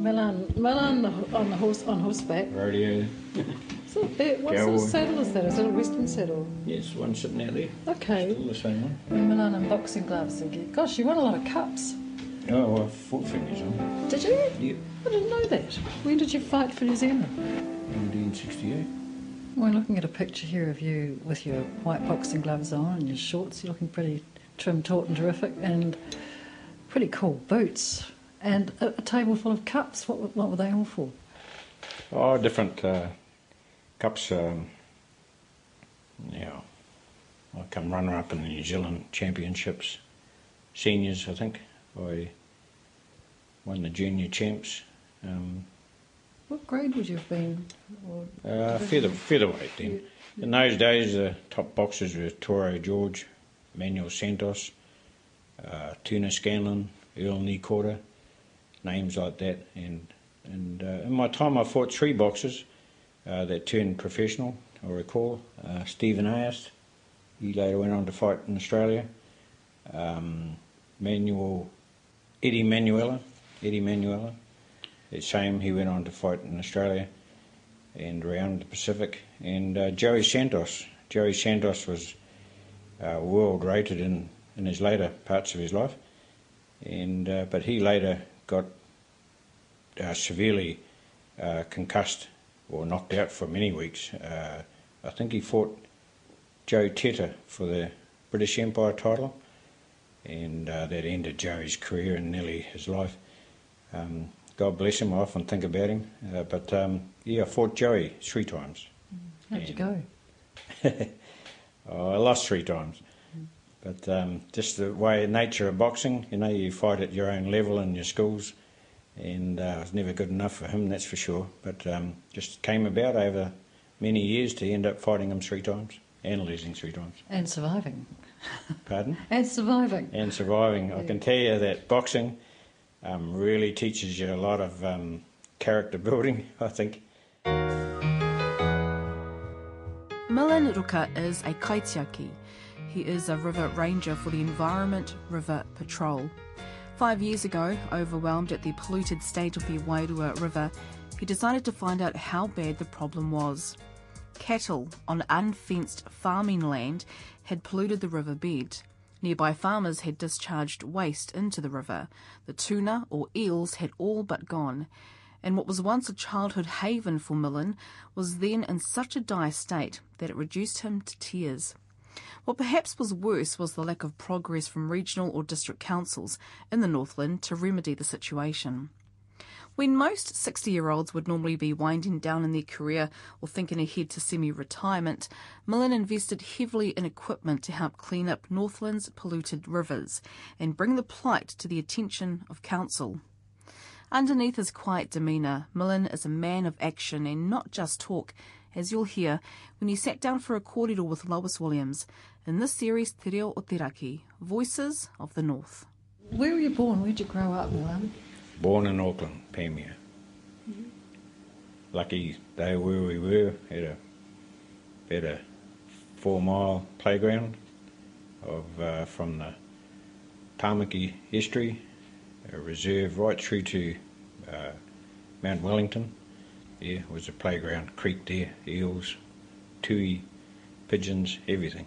Millan, Millan on the, on the horse on horseback. rodeo. What sort of saddle is that? Is it a western saddle? Yes, one sitting out there. Okay. Still the same one. And Millan and boxing gloves again. Gosh, you won a lot of cups. Oh, well, foot fingers on. Did you? Yep. I didn't know that. When did you fight for New Zealand? 1968. We're looking at a picture here of you with your white boxing gloves on and your shorts. You're looking pretty trim, taut, and terrific, and pretty cool boots. And a, a table full of cups. What, were- what were they all for? Oh, different uh, cups. Um, yeah, I come runner up in the New Zealand Championships, seniors, I think. I won the junior champs. Um, What grade would you have been? Or uh, feather, featherweight then. In those days, the top boxers were Toro George, Manuel Santos, uh, Tuna Scanlon, Earl Nicorder, names like that. And and uh, in my time, I fought three boxers uh, that turned professional. I recall uh, Stephen Ayers. He later went on to fight in Australia. Um, Manuel Eddie Manuela, Eddie Manuela. The same, he went on to fight in Australia and around the Pacific. And uh, Joey Santos. Joey Santos was uh, world rated in, in his later parts of his life, and uh, but he later got uh, severely uh, concussed or knocked out for many weeks. Uh, I think he fought Joe Teta for the British Empire title, and uh, that ended Joey's career and nearly his life. Um, God bless him. I often think about him. Uh, but um, yeah, I fought Joey three times. how'd you go? Oh, I lost three times. But um, just the way, nature of boxing, you know, you fight at your own level in your schools, and uh, I was never good enough for him, that's for sure. But um, just came about over many years to end up fighting him three times and losing three times. And surviving. Pardon? And surviving. And surviving. I can tell you that boxing um, really teaches you a lot of um, character building, I think. Millan Ruka is a kaitiaki. He is a river ranger for the Environment River Patrol. Five years ago, overwhelmed at the polluted state of the Wairua River, he decided to find out how bad the problem was. Cattle on unfenced farming land had polluted the river bed. Nearby farmers had discharged waste into the river. The tuna or eels had all but gone. And what was once a childhood haven for Millan was then in such a dire state that it reduced him to tears. What perhaps was worse was the lack of progress from regional or district councils in the Northland to remedy the situation. When most 60 year olds would normally be winding down in their career or thinking ahead to semi retirement, Millan invested heavily in equipment to help clean up Northland's polluted rivers and bring the plight to the attention of council. Underneath his quiet demeanour, Millan is a man of action and not just talk, as you'll hear when he sat down for a kōrero with Lois Williams in this series Te Reo o Te Raki, Voices of the North. Where were you born? Where'd you grow up, Millan? Born in Auckland, Panmure. Lucky day where we were, had a had a four mile playground of uh, from the Tamaki estuary, a reserve right through to uh, Mount Wellington. There was a playground, creek there, eels, tui, pigeons, everything.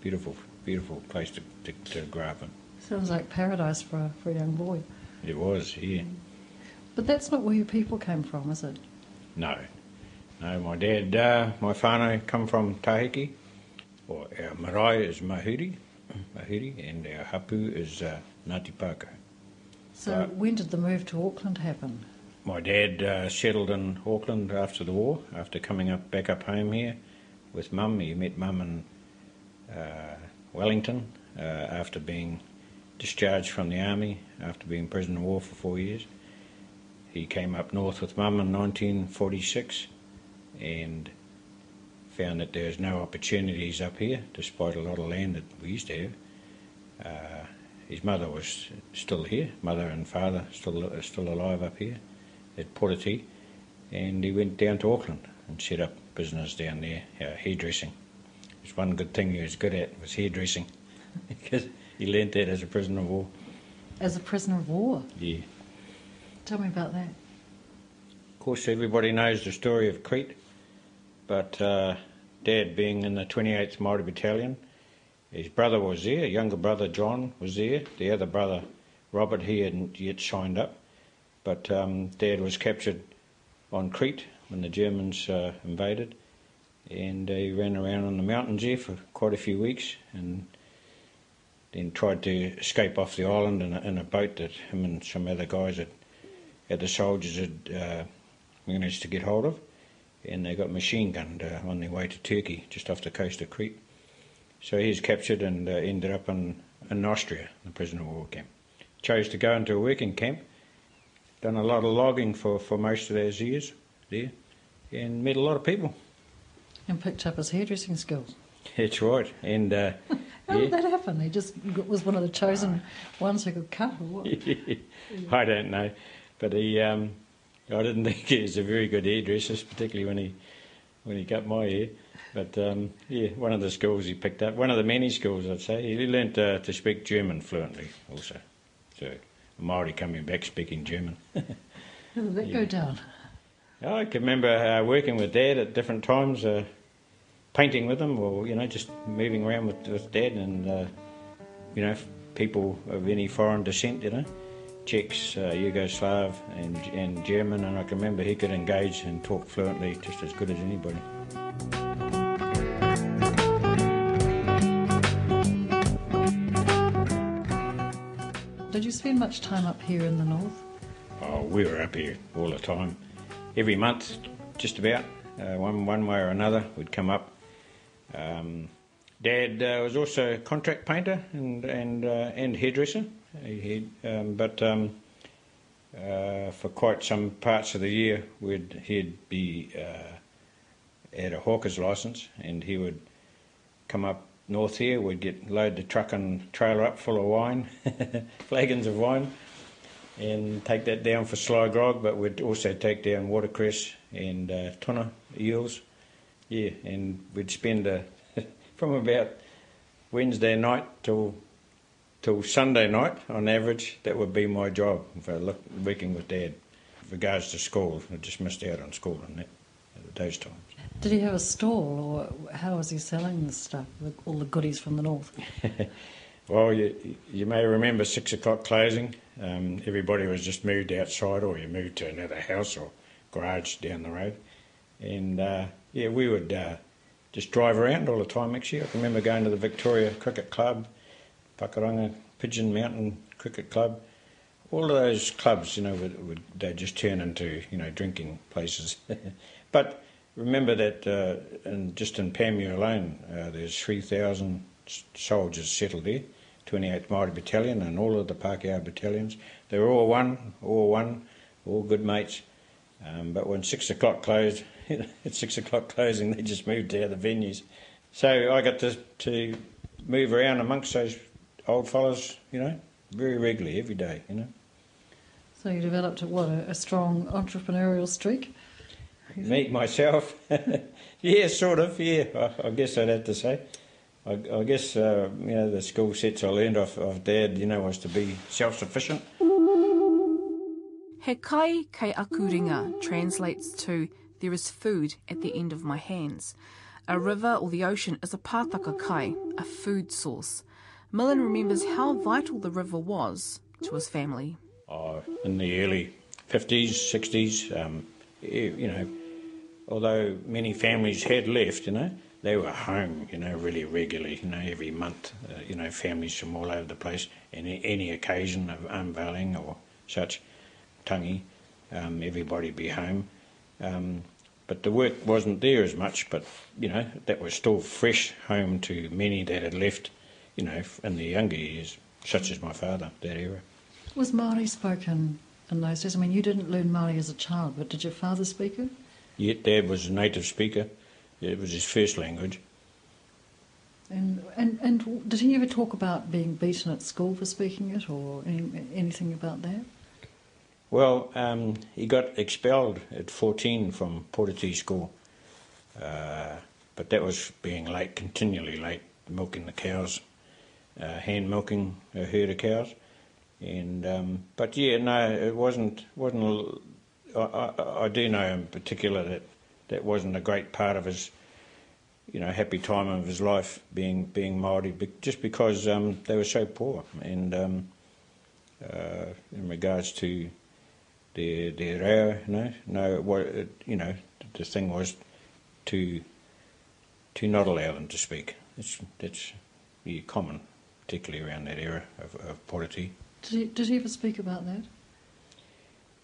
Beautiful, beautiful place to, to, to grow up in. Sounds like paradise for a, for a young boy. It was, yeah. But that's not where your people came from, is it? No. No, my dad, uh, my whānau come from Tahiki. Or our marae is Mahuri, Mahuri and our hapu is uh, Ngāti Pākau. So Right. when did the move to Auckland happen? My dad uh, settled in Auckland after the war, after coming up back up home here with mum. He met mum in uh, Wellington uh, after being discharged from the army, after being prisoner of war for four years. He came up north with mum in 1946 and found that there was no opportunities up here, despite a lot of land that we used to have. Uh, his mother was still here, mother and father still still alive up here at Poroti, and he went down to Auckland and set up business down there, uh, hairdressing. It's one good thing he was good at was hairdressing, because he learnt that as a prisoner of war. As a prisoner of war. Yeah. Tell me about that. Of course, everybody knows the story of Crete, but uh, Dad being in the 28th Māori Battalion, his brother was there, younger brother John was there, the other brother Robert, he hadn't yet signed up, but um, Dad was captured on Crete when the Germans uh, invaded, and he ran around on the mountains there for quite a few weeks, and then tried to escape off the island in a, in a boat that him and some other guys had, the soldiers had uh, managed to get hold of, and they got machine gunned uh, on their way to Turkey, just off the coast of Crete. So he was captured and uh, ended up in, in Austria, the prisoner of war camp. Chose to go into a working camp, done a lot of logging for, for most of those years there, and met a lot of people. And picked up his hairdressing skills. That's right, and uh, How did that happen? He just was one of the chosen ones who could cut or what? I don't know, but he, um, I didn't think he was a very good hairdresser, particularly when he when he cut my hair. But um, yeah, one of the skills he picked up, one of the many skills I'd say, he learnt uh, to speak German fluently also. So Maori coming back speaking German. How did that go down? I can remember uh, working with Dad at different times, uh, painting with him, or you know, just moving around with, with Dad, and uh, you know, people of any foreign descent, you know, Czechs, uh, Yugoslav, and and German, and I can remember he could engage and talk fluently just as good as anybody. Spend much time up here in the north? Oh, we were up here all the time, every month, just about, uh, one one way or another. We'd come up. Um, Dad uh, was also a contract painter and and uh, and hairdresser. He, um, but um, uh, for quite some parts of the year, we'd he'd be uh, had a hawker's license, and he would come up north here. We'd get load the truck and trailer up full of wine, flagons of wine and take that down for sly grog, but we'd also take down watercress and uh, tuna eels. Yeah, and we'd spend uh, from about Wednesday night till till Sunday night on average. That would be my job for look, working with Dad. With regards to school, I just missed out on school and that at those times. Did he have a stall, or how was he selling the stuff, all the goodies from the north? Well, you, you may remember six o'clock closing. Um, everybody was just moved outside, or you moved to another house or garage down the road. And uh, yeah, we would uh, just drive around all the time. Actually, I can remember going to the Victoria Cricket Club, Pakuranga Pigeon Mountain Cricket Club. All of those clubs, you know, would, would they just turn into you know drinking places. but remember that uh, in, just in Panmure alone, uh, there's three thousand soldiers settled there, 28th Māori Battalion and all of the Pākehā battalions. They were all one, all one, all good mates. Um, but when six o'clock closed, at six o'clock closing, they just moved to other venues. So I got to, to move around amongst those old fellas, you know, very regularly, every day, you know. So you developed what a, a strong entrepreneurial streak. Me, myself, yeah, sort of, yeah, I, I guess I'd have to say. I, I guess, uh, you know, the skill sets I learned off of Dad, you know, was to be self-sufficient. He kai kei aku ringa translates to there is food at the end of my hands. A river or the ocean is a pātaka kai, a food source. Millan remembers how vital the river was to his family. Oh, in the early 50s, 60s, um, you you know, although many families had left, you know, they were home, you know, really regularly, you know, every month, uh, you know, families from all over the place, and any occasion of unveiling or such, tangi, um, everybody be home. Um, but the work wasn't there as much, but, you know, that was still fresh home to many that had left, you know, in the younger years, such as my father, that era. Was Māori spoken in those days? I mean, you didn't learn Māori as a child, but did your father speak it? Yet Dad was a native speaker. It was his first language. And, and and did he ever talk about being beaten at school for speaking it, or any, anything about that? Well, um, he got expelled at 14 from Poroti School, uh, but that was being late, continually late, milking the cows, uh, hand milking a herd of cows, and um, but yeah, no, it wasn't wasn't I, I, I do know in particular that that wasn't a great part of his, you know, happy time of his life being being Maori, just because um, they were so poor, and um, uh, in regards to their their reo, you know, no, what you know, the thing was to to not allow them to speak. That's that's common, particularly around that era of, of Poroti. Did he, did he ever speak about that?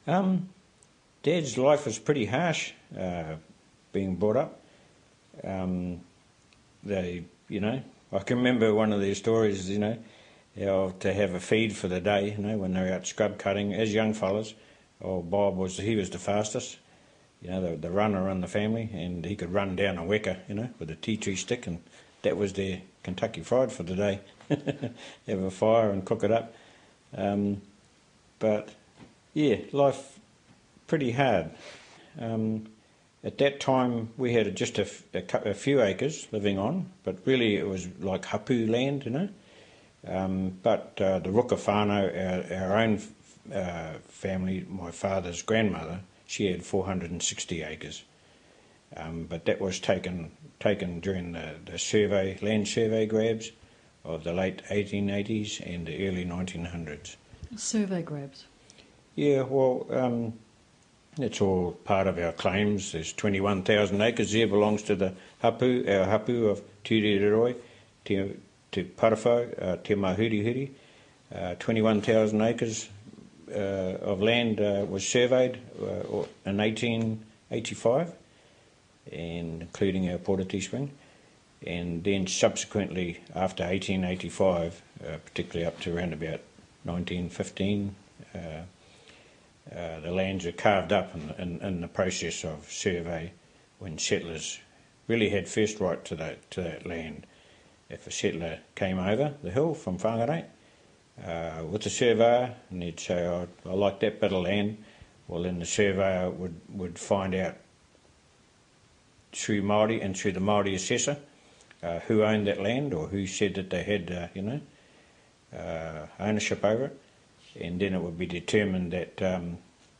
Um, Dad's life was pretty harsh, uh, being brought up. Um, they, you know, I can remember one of their stories, you know, how to have a feed for the day, you know, when they were out scrub cutting as young fellas. Oh, Bob was he was the fastest, you know, the, the runner in the family, and he could run down a weka, you know, with a tea tree stick, and that was their Kentucky fried for the day. have a fire and cook it up. Um, but yeah, life pretty hard. Um, at that time, we had just a, a, a, few acres living on, but really it was like hapu land, you know. Um, but uh, the Rukafano, our, our own uh, family, my father's grandmother, she had 460 acres. Um, but that was taken taken during the, the survey land survey grabs of the late 1880s and the early 1900s. Survey grabs. Yeah, well, um, it's all part of our claims. There's 21,000 acres there belongs to the hapu, our hapu of Tiriroi, Te, te Parawhau, uh, Te Mahurihuri. Uh, 21,000 acres uh, of land uh, was surveyed uh, in 1885, and including our Poroti Spring. And then subsequently, after 1885, uh, particularly up to around about 1915, uh, the lands are carved up in, in, in, the process of survey when settlers really had first right to that, to that land. If a settler came over the hill from Whangarei uh, with a surveyor and he'd say, oh, I like that bit of land, well then the surveyor would, would find out through Māori and through the Māori assessor uh, who owned that land or who said that they had, uh, you know, uh, ownership over it and then it would be determined that um,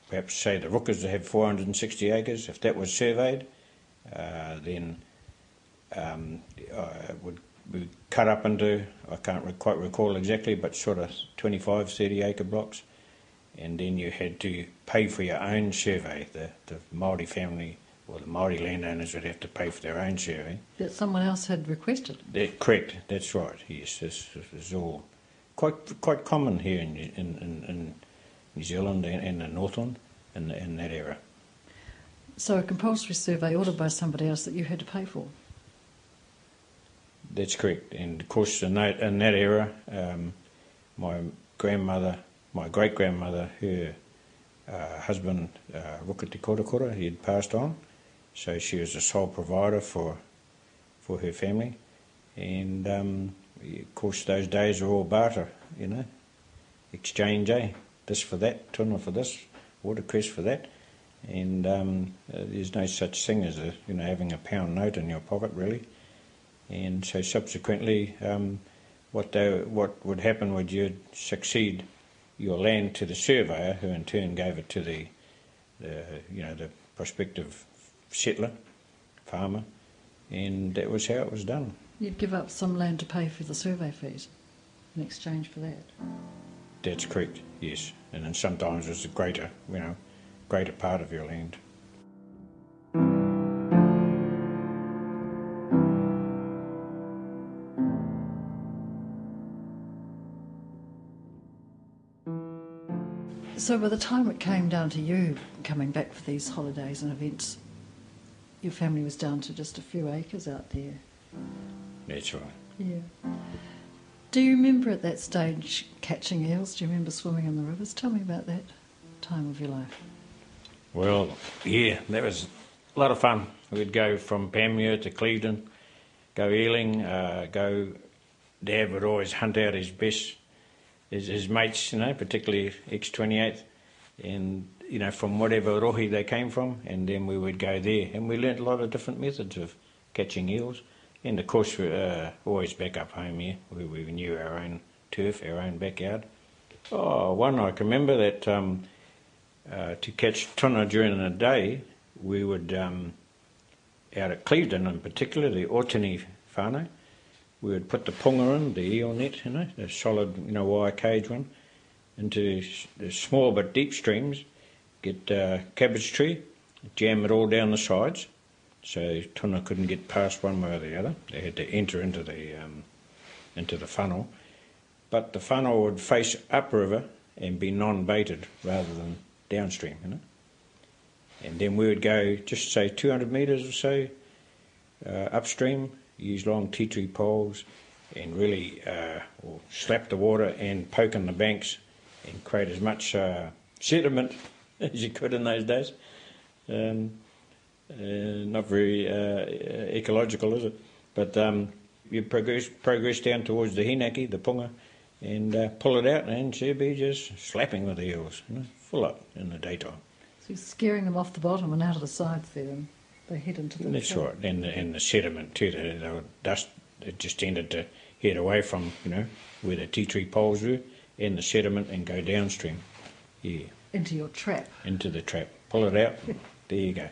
perhaps say the Rukas have 460 acres. If that was surveyed, uh, then um, uh, would be cut up into I can't re- quite recall exactly, but sort of 25, 30 acre blocks, and then you had to pay for your own survey. The the Maori family or the Maori landowners would have to pay for their own survey. That someone else had requested. That, correct. That's right. Yes, this, this is all quite quite common here in in, in, in New Zealand and, in Northland in, in that era. So a compulsory survey ordered by somebody else that you had to pay for. That's correct, and of course in that in that era, um, my grandmother, my great grandmother, her uh, husband uh, Rukati Korakora, he had passed on, so she was the sole provider for for her family, and um, of course, those days are all barter, you know, exchange, eh? This for that, tuna for this, watercress for that. And um, uh, there's no such thing as a, you know having a pound note in your pocket, really. And so subsequently, um, what they, what would happen would you succeed your land to the surveyor, who in turn gave it to the, the you know the prospective settler, farmer, and that was how it was done. You'd give up some land to pay for the survey fees in exchange for that. That's correct, yes. And then sometimes it's a greater, you know, greater part of your land. So by the time it came down to you coming back for these holidays and events, your family was down to just a few acres out there. That's right. Yeah. Do you remember at that stage catching eels? Do you remember swimming in the rivers? Tell me about that time of your life. Well, yeah, that was a lot of fun. We'd go from Panmure to Clevedon, go eeling, uh, go. Dad would always hunt out his best, his, his mates, you know, particularly X 28th, and, you know, from whatever rohe they came from, and then we would go there. And we learnt a lot of different methods of catching eels. And of course, we're uh, always back up home here, where we knew our own turf, our own backyard. Oh, one I can remember that um, uh, to catch tuna during the day, we would, um, out at Clevedon in particular, the Otini whānau, we would put the punga in, the eel net, you know, the solid, you know, wire cage one, into the small but deep streams, get uh, cabbage tree, jam it all down the sides, so tuna couldn't get past one way or the other. They had to enter into the um, into the funnel, but the funnel would face upriver and be non-baited rather than downstream, you know. And then we would go just say 200 metres or so uh, upstream, use long tea tree poles, and really uh, slap the water and poke in the banks and create as much uh, sediment as you could in those days. Um, not very uh, ecological, is it? But um, you progress, progress down towards the hinaki, the punga, and uh, pull it out, and she'll be just slapping with the eels, you know, full up in the daytime. So you're scaring them off the bottom and out of the sides there, and they head into the. That's right, and the, and the sediment too. The, the dust it just tended to head away from you know where the tea tree poles were, and the sediment, and go downstream. Yeah. Into your trap. Into the trap. Pull it out. there you go.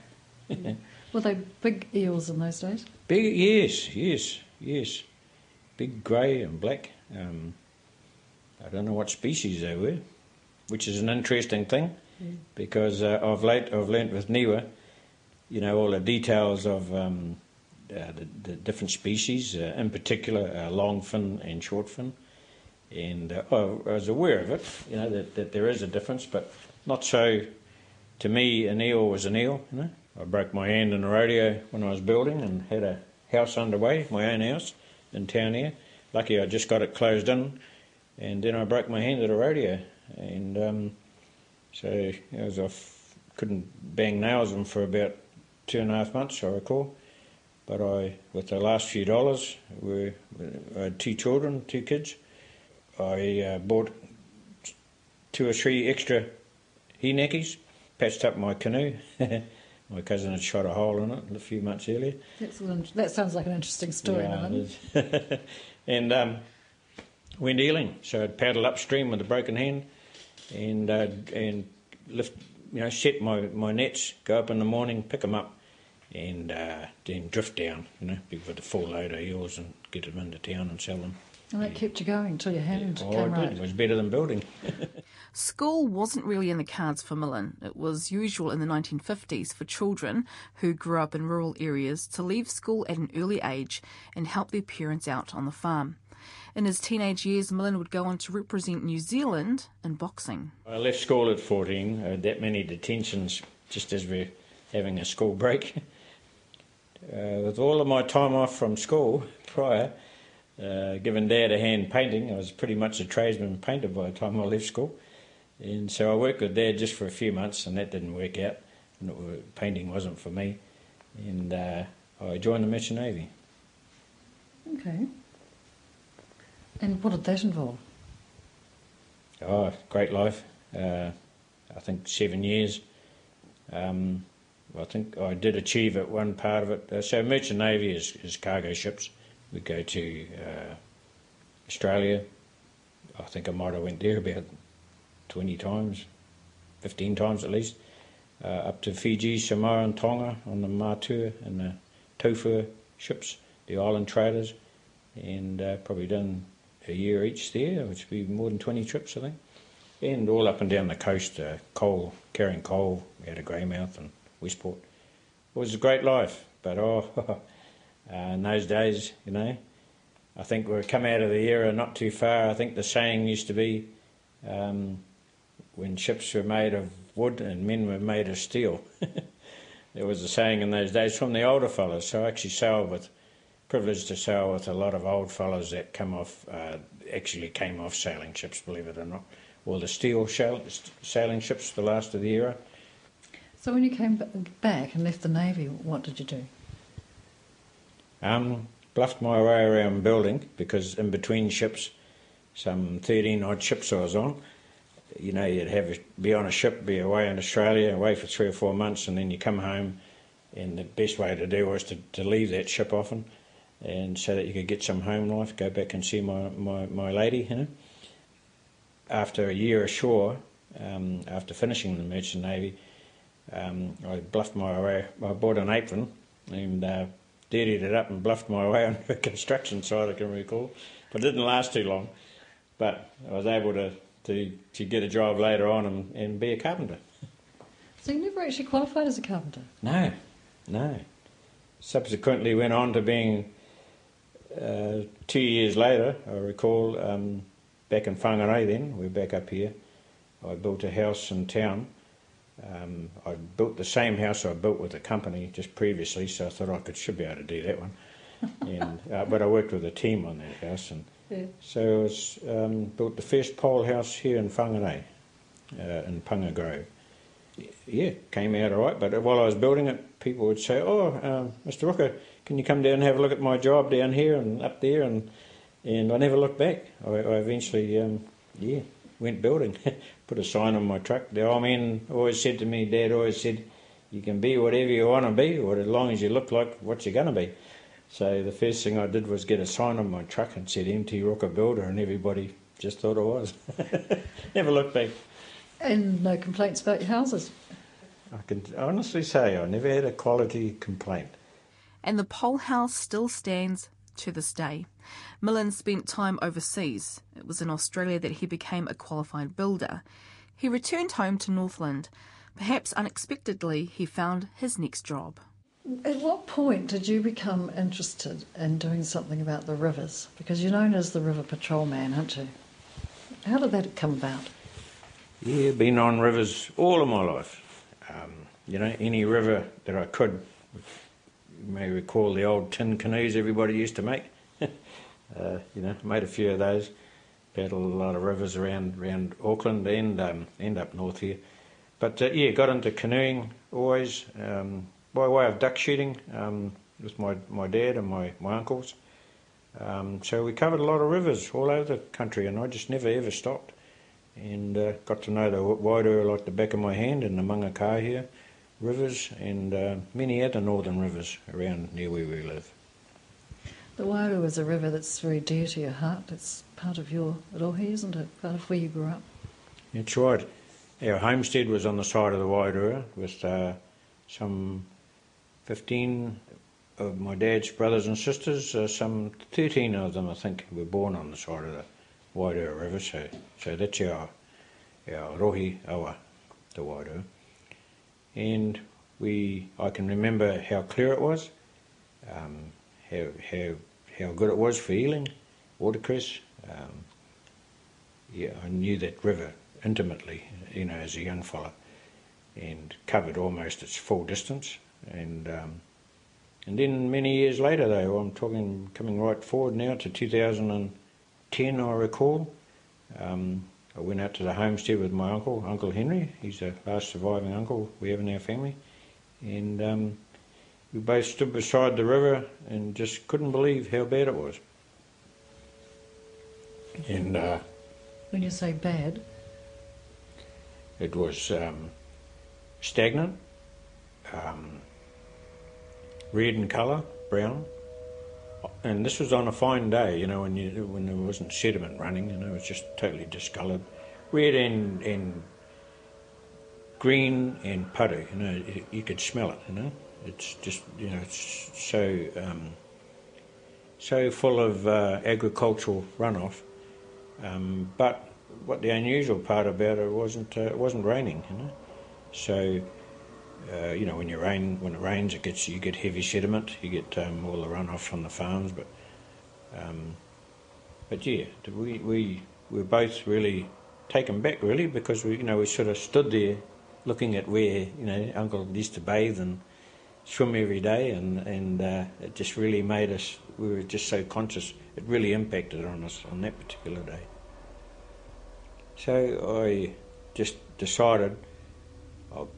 Were they big eels in those days? Big, yes, yes, yes. Big grey and black. Um, I don't know what species they were, which is an interesting thing yeah. because uh, of late I've learnt with Niwa, you know, all the details of um, uh, the, the, different species, uh, in particular uh, long fin and short fin. And uh, I was aware of it, you know, that, that there is a difference, but not so. To me, an eel was an eel, you know. I broke my hand in a rodeo when I was building and had a house underway, my own house in town here. Lucky I just got it closed in, and then I broke my hand at a rodeo, and um, so I couldn't bang nails them for about two and a half months, I recall. But I, with the last few dollars, we, had two children, two kids. I uh, bought two or three extra he patched up my canoe. My cousin had shot a hole in it a few months earlier. Excellent. That sounds like an interesting story, yeah, and um, went eeling. So I'd paddle upstream with a broken hand and uh, and lift, you know, set my, my nets, go up in the morning, pick them up, and uh, then drift down, you know, with a full load of eels and get them into town and sell them. And that kept you going until your hand yeah. oh, came right. It was better than building. School wasn't really in the cards for Millan. It was usual in the 1950s for children who grew up in rural areas to leave school at an early age and help their parents out on the farm. In his teenage years, Millan would go on to represent New Zealand in boxing. I left school at 14. I had that many detentions just as we're having a school break. Uh, with all of my time off from school prior, uh, given Dad a hand painting, I was pretty much a tradesman painter by the time I left school. And so I worked with Dad just for a few months, and that didn't work out. painting wasn't for me. And uh, I joined the Merchant Navy. Okay. And what did that involve? Oh, great life. Uh, I think seven years. Um, I think I did achieve it, one part of it. Uh, so, Merchant Navy is, is cargo ships. We go to uh, Australia. I think I might have went there about 20 times, 15 times at least. Uh, up to Fiji, Samoa and Tonga on the Matua and the Tofua ships, the island traders, and uh, probably done a year each there, which would be more than 20 trips, I think. And all up and down the coast, uh, coal, carrying coal we out of Greymouth and Westport. It was a great life, but oh, Uh, in those days, you know, I think we've come out of the era not too far. I think the saying used to be um, when ships were made of wood and men were made of steel. there was a saying in those days from the older fellows. So I actually sailed with, privileged to sail with a lot of old fellows that come off, uh, actually came off sailing ships, believe it or not. Well, the steel sailing ships, the last of the era. So when you came back and left the Navy, what did you do? Um, bluffed my way around building because in between ships, some 13 odd ships I was on, you know, you'd have be on a ship, be away in Australia, away for three or four months, and then you come home. And the best way to do was to, to leave that ship often, and so that you could get some home life, go back and see my, my, my lady, you know. After a year ashore, um, after finishing the Merchant Navy, um, I bluffed my way. I bought an apron and uh, dirtied it up and bluffed my way on the construction side. I can recall, but it didn't last too long. But I was able to to, to get a job later on and, and be a carpenter. So you never actually qualified as a carpenter? No, no. Subsequently went on to being, uh, two years later, I recall, um, back in Whangarei then, we're back up here, I built a house in town. Um, I built the same house I built with the company just previously, so I thought I could should be able to do that one. and, uh, but I worked with a team on that house, and Yeah. so I was, um, built the first pole house here in Whangarei, uh, in Punga Grove. Yeah, came out all right, but while I was building it, people would say, "Oh, um, Mr. Ruka, can you come down and have a look at my job down here and up there?" And and I never looked back. I, I eventually, um, yeah, went building. Put a sign on my truck. The old man always said to me, Dad always said, "You can be whatever you want to be, or as long as you look like what you're going to be." So the first thing I did was get a sign on my truck and said MT Ruka Builder, and everybody just thought I was. never looked back. And no complaints about your houses? I can honestly say I never had a quality complaint. And the pole house still stands to this day. Millan spent time overseas. It was in Australia that he became a qualified builder. He returned home to Northland. Perhaps unexpectedly, he found his next job. At what point did you become interested in doing something about the rivers? Because you're known as the river patrolman, aren't you? How did that come about? Yeah, been on rivers all of my life. Um, you know, any river that I could. You may recall the old tin canoes everybody used to make. uh, you know, made a few of those. Paddled a lot of rivers around around Auckland and um, and up north here. But uh, yeah, got into canoeing always um, by way of duck shooting um, with my, my dad and my, my uncles. Um, so we covered a lot of rivers all over the country, and I just never ever stopped and uh, got to know the Wairua like the back of my hand and the Mangakahia rivers and uh, many other northern rivers around near where we live. The Wairua is a river that's very dear to your heart. It's part of your rohe, isn't it? Part of where you grew up. That's right. Our homestead was on the side of the Wairua with uh, some 15 of my dad's brothers and sisters, uh, some 13 of them I think were born on the side of the Wairua River, so, so that's our, our rohe awa, the Wairua. And we, I can remember how clear it was, um, how, how, how good it was for healing, watercress. Um, yeah, I knew that river intimately, you know, as a young fella, and covered almost its full distance. And um, and then many years later, though, I'm talking coming right forward now to 2010, I recall. Um, I went out to the homestead with my uncle, Uncle Henry. He's the last surviving uncle we have in our family, and um, we both stood beside the river and just couldn't believe how bad it was. And uh, When you say bad, It was um, stagnant, um, red in colour, brown, and this was on a fine day. You know, when you when there wasn't sediment running, you know, it was just totally discoloured, red and and green and putty. You know, you, you could smell it. You know, it's just you know, it's so um, so full of uh, agricultural runoff. Um, but what the unusual part about it wasn't uh, it wasn't raining, you know. So uh, you know when you rain when it rains, it gets you get heavy sediment, you get um, all the runoff from the farms, but um, but yeah, we we were both really taken back really because we you know we sort of stood there looking at where you know Uncle used to bathe and swim every day, and and uh, it just really made us. We were just so conscious. It really impacted on us on that particular day. So I just decided, I'll,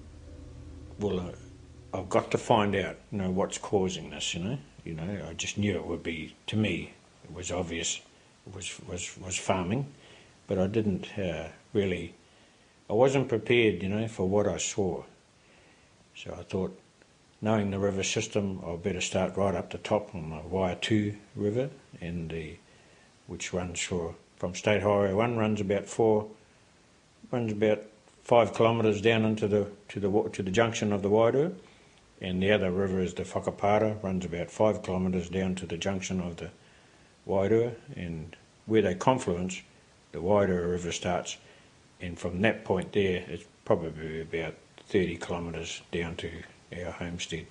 well, uh, I've got to find out, you know, what's causing this. You know, you know, I just knew it would be to me. It was obvious. It was was was farming, but I didn't uh, really. I wasn't prepared, you know, for what I saw. So I thought, knowing the river system, I'd better start right up the top on the Wire Waiotu River, and the which runs for from State Highway One runs about four runs about five kilometres down into the to the to the junction of the Wairua, and the other river is the Whakapara, runs about five kilometres down to the junction of the Wairua, and where they confluence, the Wairua River starts, and from that point there, it's probably about 30 kilometres down to our homestead.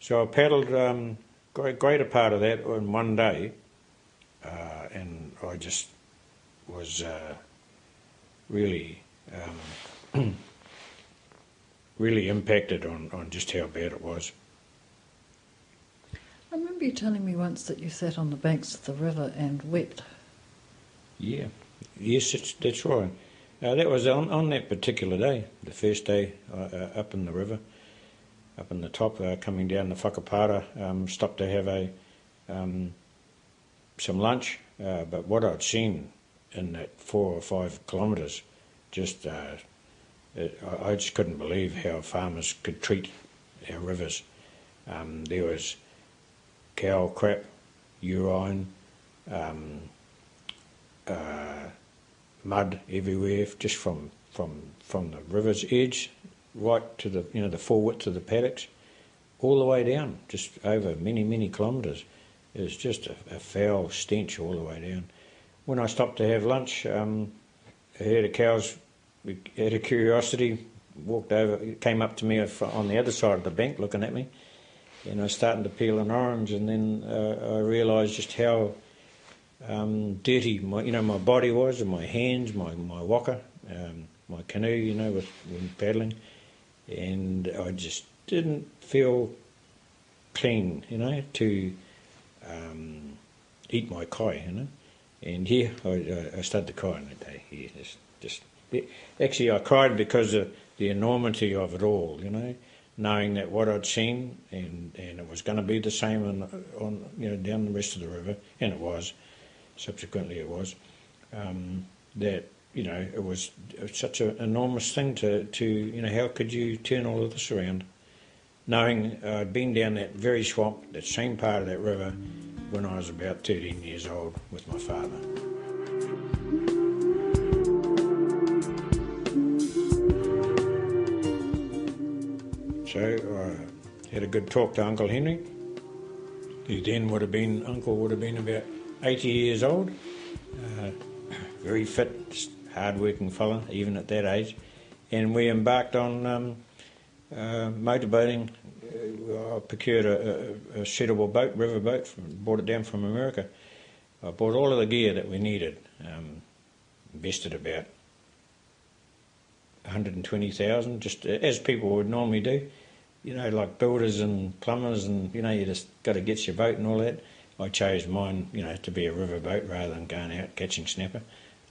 So I paddled um, greater part of that in one day, uh, and I just was uh, really, um, really impacted on, on just how bad it was. I remember you telling me once that you sat on the banks of the river and wept. Yeah, yes, that's, that's right. Uh, that was on, on that particular day, the first day uh, uh, up in the river, up in the top, uh, coming down the Whakapara, um, stopped to have a um, some lunch. Uh, but what I'd seen in that four or five kilometres, just uh, it, I, just couldn't believe how farmers could treat our rivers. Um, there was cow crap, urine, um, uh, mud everywhere, just from, from from the river's edge right to the you know the full width of the paddocks, all the way down, just over many many kilometres. It was just a, a, foul stench all the way down. When I stopped to have lunch, um, a herd of cows, out of curiosity, walked over, came up to me on the other side of the bank, looking at me, and I was starting to peel an orange, and then uh, I realised just how um, dirty my you know my body was, and my hands, my my waka, um, my canoe, you know, with when paddling, and I just didn't feel clean, you know, to um, eat my kai, you know. And here I, I started to cry on that day. Here, just actually, I cried because of the enormity of it all, you know, knowing that what I'd seen and, and it was going to be the same on, on you know down the rest of the river, and it was. Subsequently, it was um, that you know it was, it was such an enormous thing to to you know how could you turn all of this around, knowing I'd been down that very swamp, that same part of that river, when I was about 13 years old with my father. So I had a good talk to Uncle Henry. He then would have been, Uncle would have been about 80 years old. Uh, very fit, hard-working fella, even at that age. And we embarked on um, uh, motorboating I procured a, a, a suitable boat, river boat, from, bought it down from America. I bought all of the gear that we needed. Um, invested about 120,000, just as people would normally do. You know, like builders and plumbers, and you know, you just got to get your boat and all that. I chose mine, you know, to be a river boat rather than going out catching snapper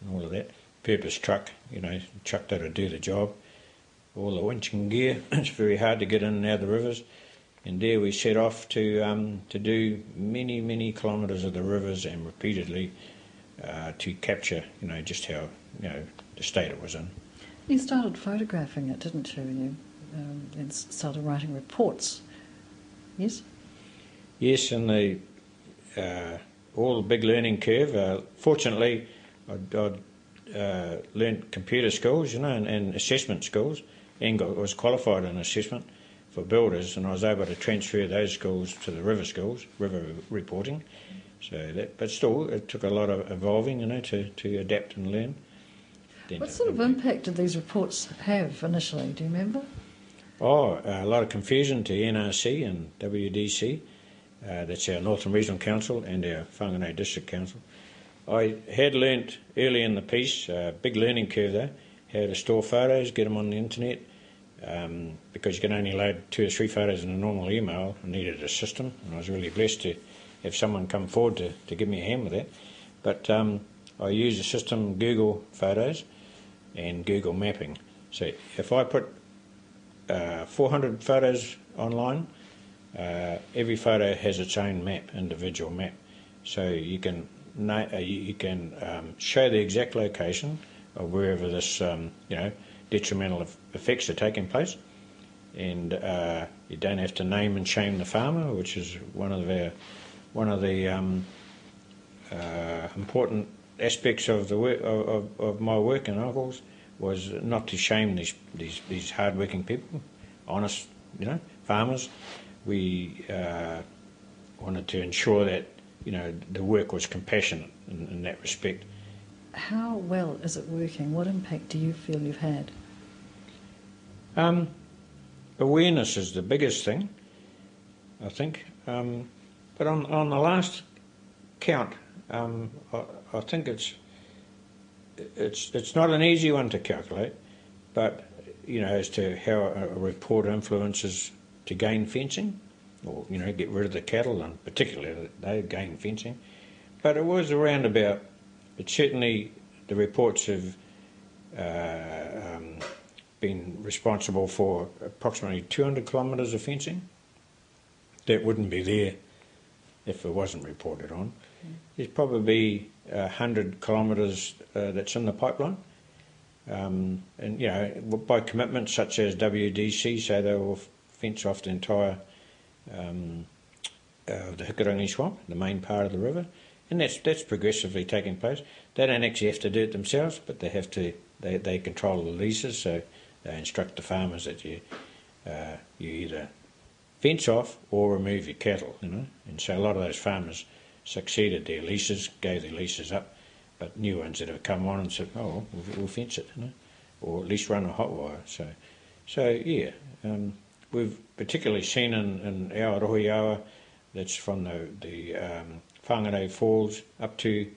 and all of that. Purpose truck, you know, truck that'll do the job. All the winching gear. it's very hard to get in and out of the rivers and there we set off to um, to do many many kilometres of the rivers and repeatedly uh, to capture you know just how you know the state it was in. You started photographing it, didn't you? You um, and started writing reports. Yes. Yes, and the uh, all the big learning curve. Uh, fortunately, I'd, I'd uh, learned computer skills, you know, and, and assessment skills, and got, was qualified in assessment for builders, and I was able to transfer those skills to the river skills, river reporting. So that, but still, it took a lot of evolving, you know, to, to adapt and learn. Then what sort of impact did these reports have initially? Do you remember? Oh, a lot of confusion to NRC and WDC. Uh, that's our Northern Regional Council and our Whangarei District Council. I had learnt early in the piece, uh, big learning curve there, how to store photos, get them on the internet, um, because you can only load two or three photos in a normal email. I needed a system, and I was really blessed to have someone come forward to, to give me a hand with that. But um, I use a system, Google Photos and Google Mapping. So if I put uh, 400 photos online, uh, every photo has its own map, individual map. So you can uh, you can um, show the exact location of wherever this um, you know detrimental effects are taking place. And uh, you don't have to name and shame the farmer, which is one of the one of the um, uh, important aspects of the work of, of, my work and uncles was not to shame these these, these hard-working people, honest, you know, farmers. We uh, wanted to ensure that you know the work was compassionate in, in that respect. How well is it working? What impact do you feel you've had? Um, awareness is the biggest thing, I think. Um, but on, on the last count, um, I, I think it's it's it's not an easy one to calculate, but you know as to how a, report influences to gain fencing, or you know get rid of the cattle, and particularly they gain fencing. But it was around about. It certainly the reports have uh, um, been responsible for approximately 200 kilometres of fencing. That wouldn't be there if it wasn't reported on. There's probably 100 kilometres uh, that's in the pipeline. Um, and, you know, by commitments such as WDC, say they will fence off the entire um, uh, the Hikurangi swamp, the main part of the river, and that's that's progressively taking place. They don't actually have to do it themselves, but they have to. They they control the leases, so they instruct the farmers that you uh, you either fence off or remove your cattle, you know. And so a lot of those farmers succeeded their leases, gave their leases up, but new ones that have come on and said, oh, we'll, we'll fence it, you know, or at least run a hot wire. So, so yeah, um, we've particularly seen in, in Aotearoa, that's from the, the um, Whangarei Falls up to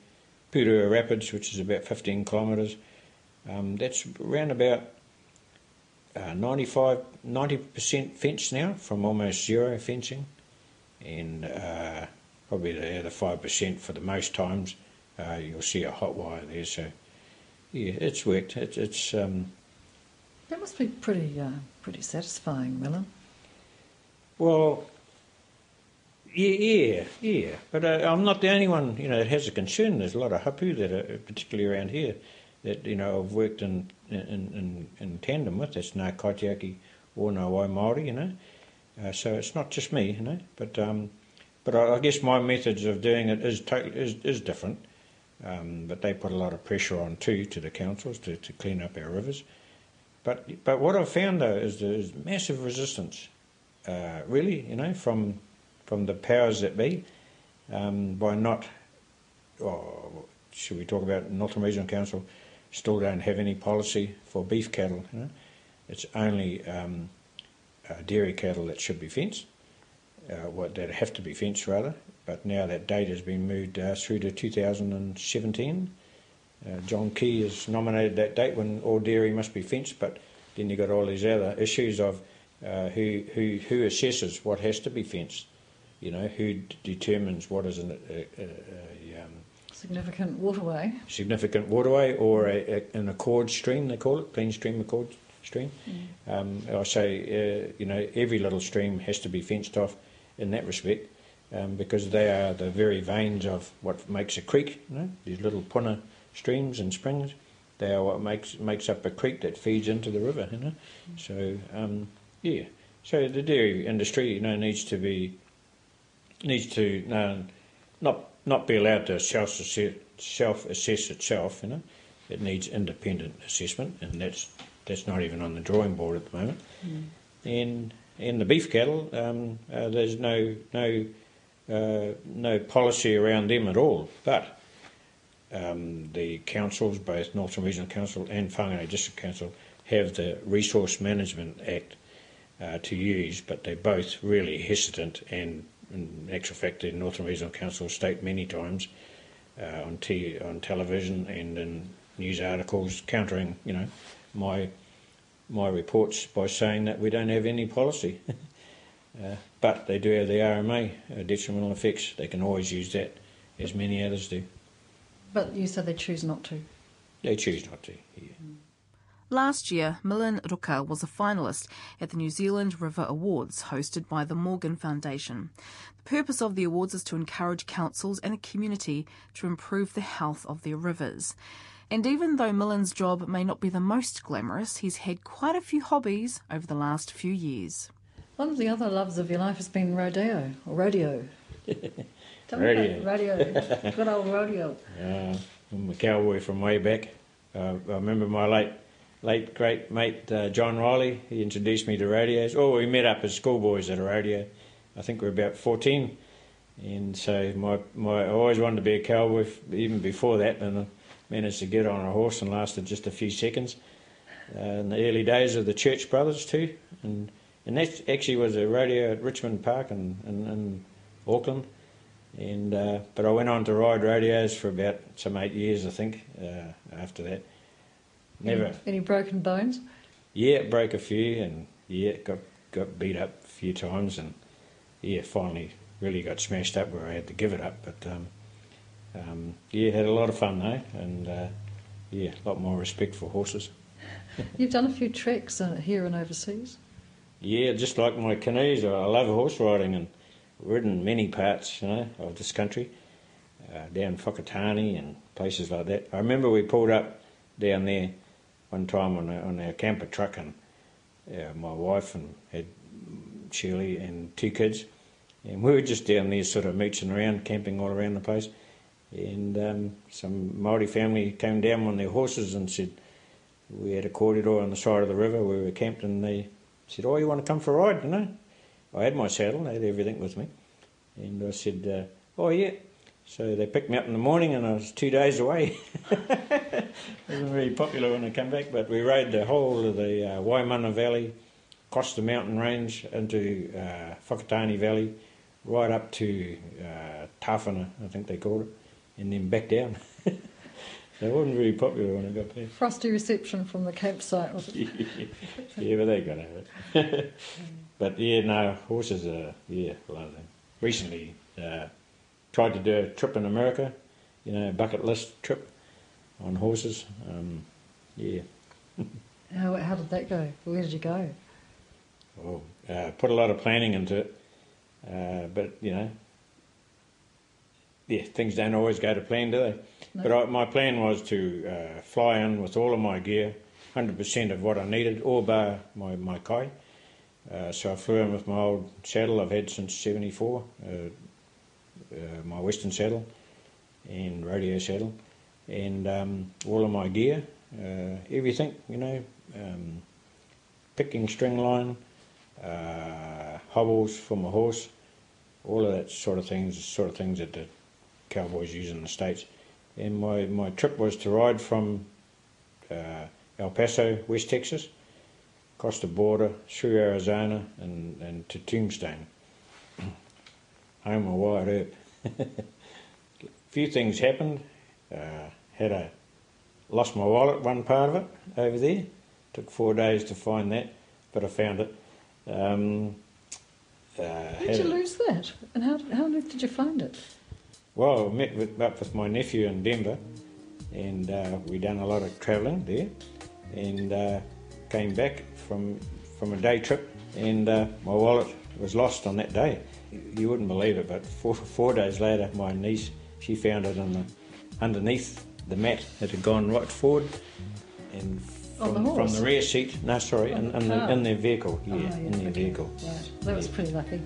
Purua Rapids, which is about 15 kilometres. Um, that's around about uh, 95, 90% fenced now from almost zero fencing. And uh, probably the other 5% for the most times, uh, you'll see a hot wire there. So, yeah, it's worked. It, it's. Um, that must be pretty, uh, pretty satisfying, Millan. Well, yeah, yeah, yeah. But uh, I'm not the only one, you know, that has a concern. There's a lot of hapu that are, particularly around here, that, you know, I've worked in, in, in, in tandem with. That's Ngā Kaitiaki or Ngā Wai Māori, you know. Uh, so it's not just me, you know. But um, but I, I, guess my methods of doing it is totally is, is different. Um, but they put a lot of pressure on too to the councils to, to clean up our rivers. But but what I've found though is there's massive resistance, uh, really, you know, from from the powers that be, um, by not. Oh, should we talk about Northern Regional Council? Still don't have any policy for beef cattle. You know? It's only um, uh, dairy cattle that should be fenced uh, what that have to be fenced rather. But now that date has been moved uh, through to 2017. Uh, John Key has nominated that date when all dairy must be fenced, but then you've got all these other issues of uh, who, who, who assesses what has to be fenced. You know, who d- determines what is an, a, a, a um, significant waterway, significant waterway, or a, an accord stream they call it, clean stream accord stream. Mm. Um, I say, uh, you know, every little stream has to be fenced off in that respect um, because they are the very veins of what makes a creek. You know, these little puna streams and springs. They are what makes makes up a creek that feeds into the river. You know, so um, yeah. So the dairy industry, you know, needs to be needs to uh, not not be allowed to self self assess itself. You know, it needs independent assessment, and that's that's not even on the drawing board at the moment. Mm. And in the beef cattle, um, uh, there's no no uh, no policy around them at all. But um, the councils, both Northern Regional Council and Whangarei District Council, have the Resource Management Act uh, to use, but they're both really hesitant. And in actual fact, the Northern Regional Council state many times uh, on t- on television and in news articles countering, you know, my my reports by saying that we don't have any policy. uh, but they do have the RMA, detrimental effects. They can always use that, as many others do. But you said they choose not to. They choose not to, yeah. Last year, Millan Ruka was a finalist at the New Zealand River Awards hosted by the Morgan Foundation. The purpose of the awards is to encourage councils and the community to improve the health of their rivers. And even though Millan's job may not be the most glamorous, he's had quite a few hobbies over the last few years. One of the other loves of your life has been rodeo, or rodeo. Tell rodeo. rodeo. Good old rodeo. Yeah, I'm a cowboy from way back. Uh, I remember my late late great mate uh, John Riley. He introduced me to rodeos. Oh, we met up as schoolboys at a rodeo. I think we were about 14. And so my, my, I always wanted to be a cowboy even before that, and I managed to get on a horse and lasted just a few seconds. Uh, in the early days of the Church Brothers too, and and that actually was a rodeo at Richmond Park in, in, in Auckland. And uh, but I went on to ride rodeos for about some eight years, I think. Uh, after that, never. Any, any broken bones? Yeah, broke a few, and yeah, got got beat up a few times, and yeah, finally really got smashed up where I had to give it up. But um, um, yeah, had a lot of fun though, and uh, yeah, a lot more respect for horses. You've done a few treks uh, here and overseas. Yeah, just like my canoes, I love horse riding and ridden many parts, you know, of this country, uh, down Whakatane and places like that. I remember we pulled up down there one time on, a, on our camper truck, and uh, my wife and had Shirley and two kids, and we were just down there, sort of mooching around, camping all around the place. And um, some Maori family came down on their horses and said we had a corridor on the side of the river where we were camped, and they said, "Oh, you want to come for a ride?" You know, I had my saddle, I had everything with me, and I said, uh, "Oh yeah." So they picked me up in the morning, and I was two days away. it wasn't very popular when I came back, but we rode the whole of the uh, Waimana Valley, across the mountain range into uh, Valley, right up to uh, Tawhana, I think they called it, and then back down. it wasn't very popular when I got there. Frosty reception from the campsite, was it? yeah, but they got over it. but yeah, no, horses are, yeah, lovely. Recently, uh, tried to do a trip in America, you know, a bucket list trip on horses. Um, yeah. How, how did that go? Where did you go? Well, uh, put a lot of planning into it, uh, but you know, yeah, things don't always go to plan, do they? No. But I, my plan was to uh, fly in with all of my gear, 100% of what I needed, all bar my, my kai. Uh, so I flew in with my old saddle I've had since 74, uh, uh, my Western saddle and rodeo saddle, and um, all of my gear, uh, everything, you know, um, picking string line, uh, hobbles for my horse, all of that sort of things, sort of things that the cowboys use in the states. And my, my trip was to ride from uh, El Paso, West Texas, across the border through Arizona and, and to Tombstone. Home of Wyatt Earp. a few things happened. Uh, had a lost my wallet, one part of it over there. Took four days to find that, but I found it. Um, uh, Did you lose that? And how, how did you find it? Well, I met with, up with my nephew in Denver, and uh, we done a lot of travelling there, and uh, came back from from a day trip, and uh, my wallet was lost on that day. You wouldn't believe it, but four, four days later, my niece she found it in the, underneath the mat. It had gone right forward, and On from, the from the rear seat. No, sorry, On in, the in, the, car? in their vehicle. Yeah, Oh, yeah, in their okay. vehicle. Right. That was pretty lucky.